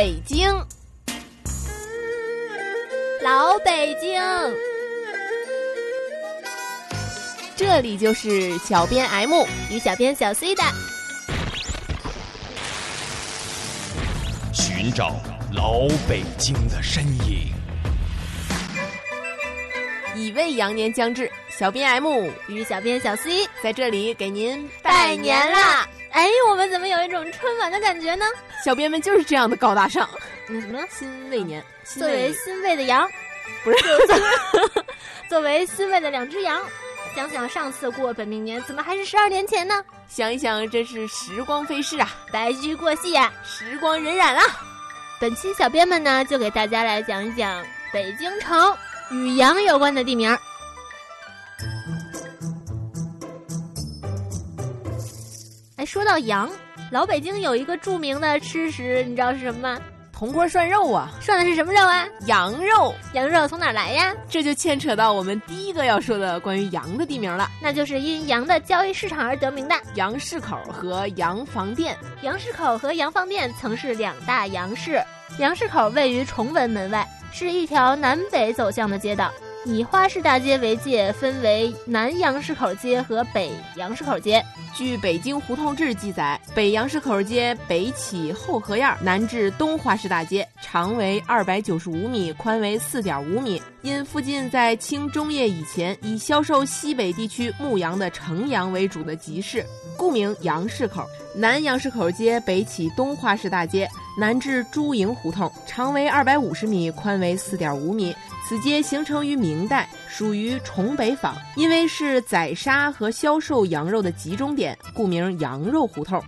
北京，老北京，这里就是小编 M 与小编小 C 的寻找老北京的身影。已未羊年将至，小编 M 与小编小 C 在这里给您拜年啦！哎，我们怎么有一种春晚的感觉呢？小编们就是这样的高大上。那什么呢？新未年，作为新未的羊，不是作为 新未的两只羊，想想上次过本命年，怎么还是十二年前呢？想一想，真是时光飞逝啊，白驹过隙呀，时光荏苒啊。本期小编们呢，就给大家来讲一讲北京城与羊有关的地名。说到羊，老北京有一个著名的吃食，你知道是什么吗？铜锅涮肉啊，涮的是什么肉啊？羊肉。羊肉从哪儿来呀？这就牵扯到我们第一个要说的关于羊的地名了，那就是因羊的交易市场而得名的羊市口和羊房店。羊市口和羊房店曾是两大羊市，羊市口位于崇文门外，是一条南北走向的街道。以花市大街为界，分为南杨市口街和北杨市口街。据《北京胡同志》记载，北杨市口街北起后河沿，南至东花市大街，长为二百九十五米，宽为四点五米。因附近在清中叶以前以销售西北地区牧羊的成羊为主的集市，故名杨市口。南杨市口街北起东花市大街，南至朱营胡同，长为二百五十米，宽为四点五米。此街形成于明代，属于崇北坊，因为是宰杀和销售羊肉的集中点，故名羊肉胡同。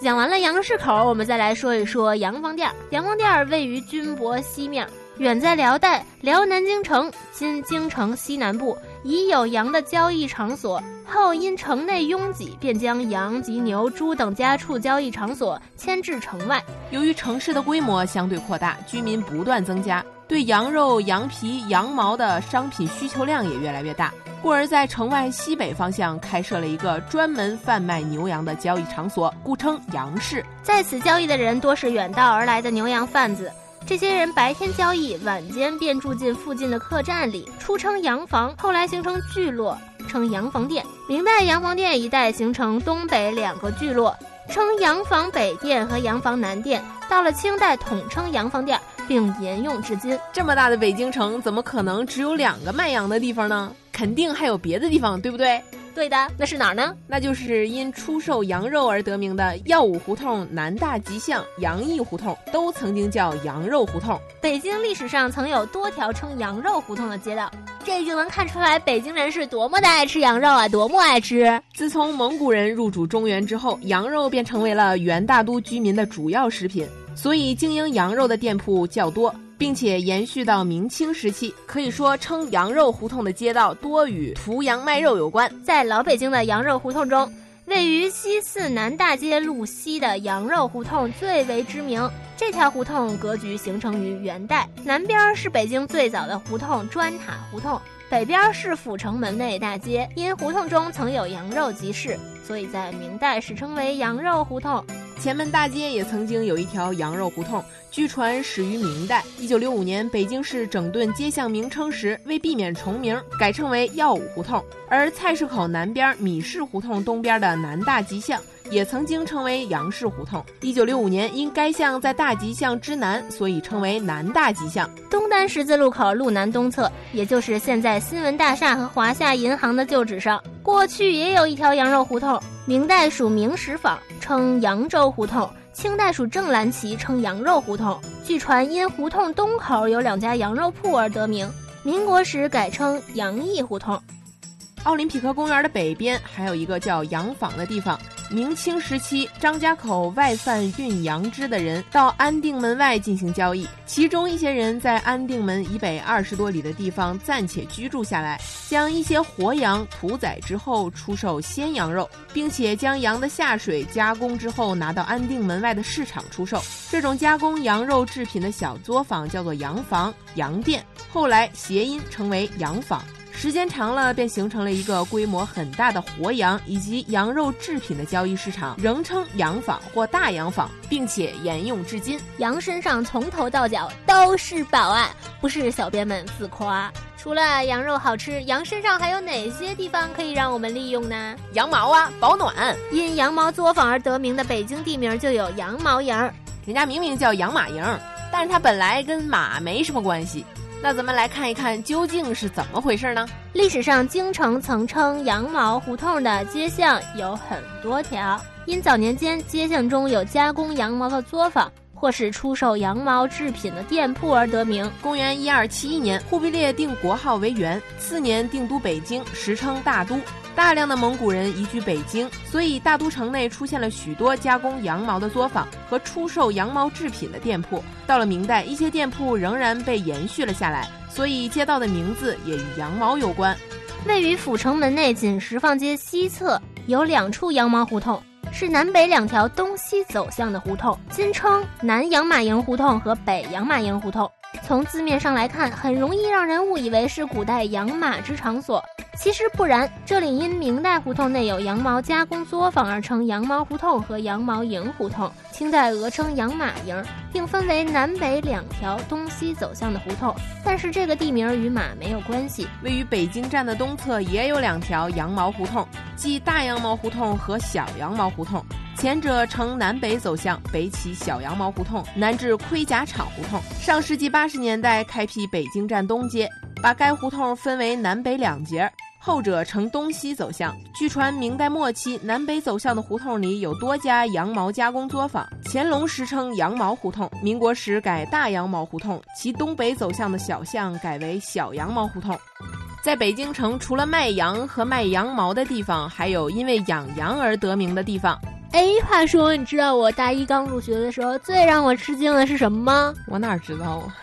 讲完了羊市口，我们再来说一说羊房店。羊房店位于军博西面，远在辽代辽南京城（今京城西南部），已有羊的交易场所。后因城内拥挤，便将羊及牛、猪等家畜交易场所迁至城外。由于城市的规模相对扩大，居民不断增加，对羊肉、羊皮、羊毛的商品需求量也越来越大，故而在城外西北方向开设了一个专门贩卖牛羊的交易场所，故称羊市。在此交易的人多是远道而来的牛羊贩子，这些人白天交易，晚间便住进附近的客栈里，初称洋房，后来形成聚落。称洋房店，明代洋房店一带形成东北两个聚落，称洋房北店和洋房南店。到了清代，统称洋房店，并沿用至今。这么大的北京城，怎么可能只有两个卖羊的地方呢？肯定还有别的地方，对不对？对的，那是哪儿呢？那就是因出售羊肉而得名的耀武胡同、南大吉巷、杨义胡同，都曾经叫羊肉胡同。北京历史上曾有多条称羊肉胡同的街道，这就能看出来北京人是多么的爱吃羊肉啊，多么爱吃！自从蒙古人入主中原之后，羊肉便成为了元大都居民的主要食品，所以经营羊肉的店铺较多。并且延续到明清时期，可以说称羊肉胡同的街道多与屠羊卖肉有关。在老北京的羊肉胡同中，位于西四南大街路西的羊肉胡同最为知名。这条胡同格局形成于元代，南边是北京最早的胡同砖塔胡同，北边是阜成门内大街。因胡同中曾有羊肉集市，所以在明代史称为羊肉胡同。前门大街也曾经有一条羊肉胡同，据传始于明代。一九六五年，北京市整顿街巷名称时，为避免重名，改称为耀武胡同。而菜市口南边米市胡同东边的南大吉巷，也曾经称为杨氏胡同。一九六五年，因该巷在大吉巷之南，所以称为南大吉巷。东单十字路口路南东侧，也就是现在新闻大厦和华夏银行的旧址上，过去也有一条羊肉胡同。明代属明石坊，称扬州胡同；清代属正蓝旗，称羊肉胡同。据传因胡同东口有两家羊肉铺而得名。民国时改称杨毅胡同。奥林匹克公园的北边还有一个叫羊坊的地方。明清时期，张家口外贩运羊脂的人到安定门外进行交易，其中一些人在安定门以北二十多里的地方暂且居住下来，将一些活羊屠宰之后出售鲜羊肉，并且将羊的下水加工之后拿到安定门外的市场出售。这种加工羊肉制品的小作坊叫做羊房、羊店，后来谐音成为羊坊。时间长了，便形成了一个规模很大的活羊以及羊肉制品的交易市场，仍称羊坊或大羊坊，并且沿用至今。羊身上从头到脚都是宝啊，不是小编们自夸。除了羊肉好吃，羊身上还有哪些地方可以让我们利用呢？羊毛啊，保暖。因羊毛作坊而得名的北京地名就有羊毛营，人家明明叫羊马营，但是它本来跟马没什么关系。那咱们来看一看究竟是怎么回事呢？历史上京城曾称羊毛胡同的街巷有很多条，因早年间街巷中有加工羊毛的作坊。或是出售羊毛制品的店铺而得名。公元一二七一年，忽必烈定国号为元，次年定都北京，时称大都。大量的蒙古人移居北京，所以大都城内出现了许多加工羊毛的作坊和出售羊毛制品的店铺。到了明代，一些店铺仍然被延续了下来，所以街道的名字也与羊毛有关。位于阜成门内锦石坊街西侧有两处羊毛胡同。是南北两条东西走向的胡同，今称南羊马营胡同和北羊马营胡同。从字面上来看，很容易让人误以为是古代养马之场所。其实不然，这里因明代胡同内有羊毛加工作坊而称羊毛胡同和羊毛营胡同。清代俄称养马营，并分为南北两条东西走向的胡同。但是这个地名与马没有关系。位于北京站的东侧也有两条羊毛胡同，即大羊毛胡同和小羊毛胡同。前者呈南北走向，北起小羊毛胡同，南至盔甲厂胡同。上世纪八十年代开辟北京站东街，把该胡同分为南北两截。后者呈东西走向。据传，明代末期南北走向的胡同里有多家羊毛加工作坊。乾隆时称羊毛胡同，民国时改大羊毛胡同，其东北走向的小巷改为小羊毛胡同。在北京城，除了卖羊和卖羊毛的地方，还有因为养羊而得名的地方。哎，话说，你知道我大一刚入学的时候最让我吃惊的是什么吗？我哪知道啊？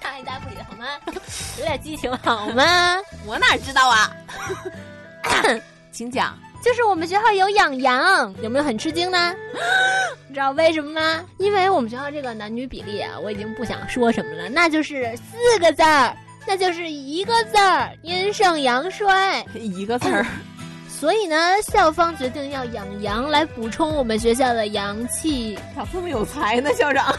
大一大不理好吗？有点激情好吗？我哪知道啊？请讲。就是我们学校有养羊，有没有很吃惊呢？你知道为什么吗？因为我们学校这个男女比例啊，我已经不想说什么了，那就是四个字儿，那就是一个字儿——阴盛阳衰。一个字儿。所以呢，校方决定要养羊来补充我们学校的阳气。咋这么有才呢，校长？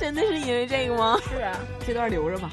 真的是因为这个吗？是啊，这段留着吧。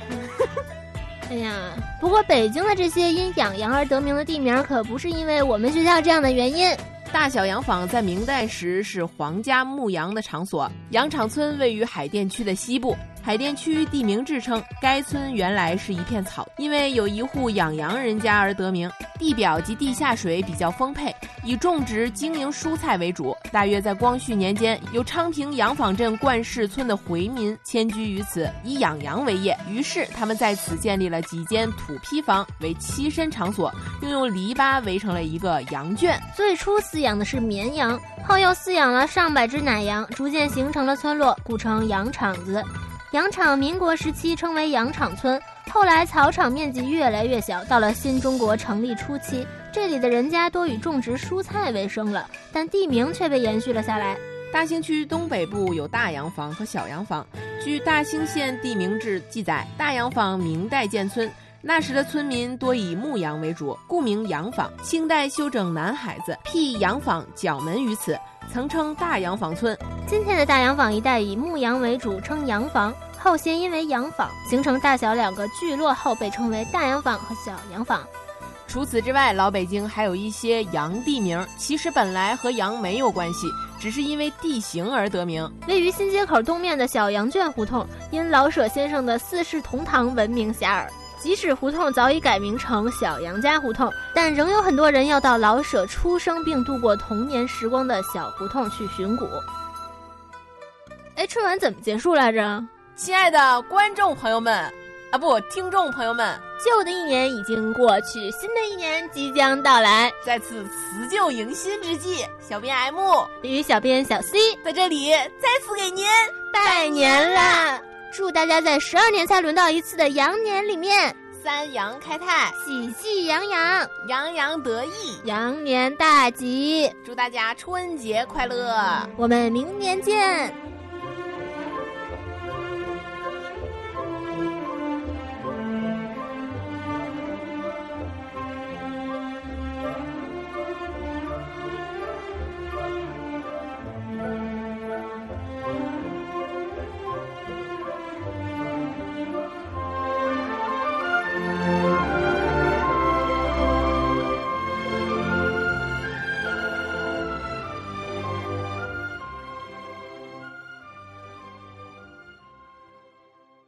哎呀，不过北京的这些因养羊而得名的地名，可不是因为我们学校这样的原因。大小羊坊在明代时是皇家牧羊的场所，羊场村位于海淀区的西部。海淀区地名志称，该村原来是一片草，因为有一户养羊人家而得名。地表及地下水比较丰沛，以种植、经营蔬菜为主。大约在光绪年间，有昌平洋坊镇冠市村的回民迁居于此，以养羊为业。于是他们在此建立了几间土坯房为栖身场所，并用篱笆围成了一个羊圈。最初饲养的是绵羊，后又饲养了上百只奶羊，逐渐形成了村落，故称羊场子。羊场民国时期称为羊场村，后来草场面积越来越小。到了新中国成立初期，这里的人家多以种植蔬菜为生了，但地名却被延续了下来。大兴区东北部有大洋坊和小洋坊。据《大兴县地名志》记载，大洋坊明代建村，那时的村民多以牧羊为主，故名洋坊。清代修整南海子，辟洋坊角门于此。曾称大洋坊村，今天的大洋坊一带以牧羊为主，称洋坊。后先因为洋坊，形成大小两个聚落后，被称为大洋坊和小洋坊。除此之外，老北京还有一些洋地名，其实本来和洋没有关系，只是因为地形而得名。位于新街口东面的小羊圈胡同，因老舍先生的四世同堂闻名遐迩。即使胡同早已改名成小杨家胡同，但仍有很多人要到老舍出生并度过童年时光的小胡同去寻古。哎，春晚怎么结束来着？亲爱的观众朋友们，啊不，听众朋友们，旧的一年已经过去，新的一年即将到来，在此辞旧迎新之际，小编 M 与小编小 C 在这里再次给您拜年啦！祝大家在十二年才轮到一次的羊年里面，三羊开泰，喜气洋洋，洋洋得意，羊年大吉！祝大家春节快乐！我们明年见。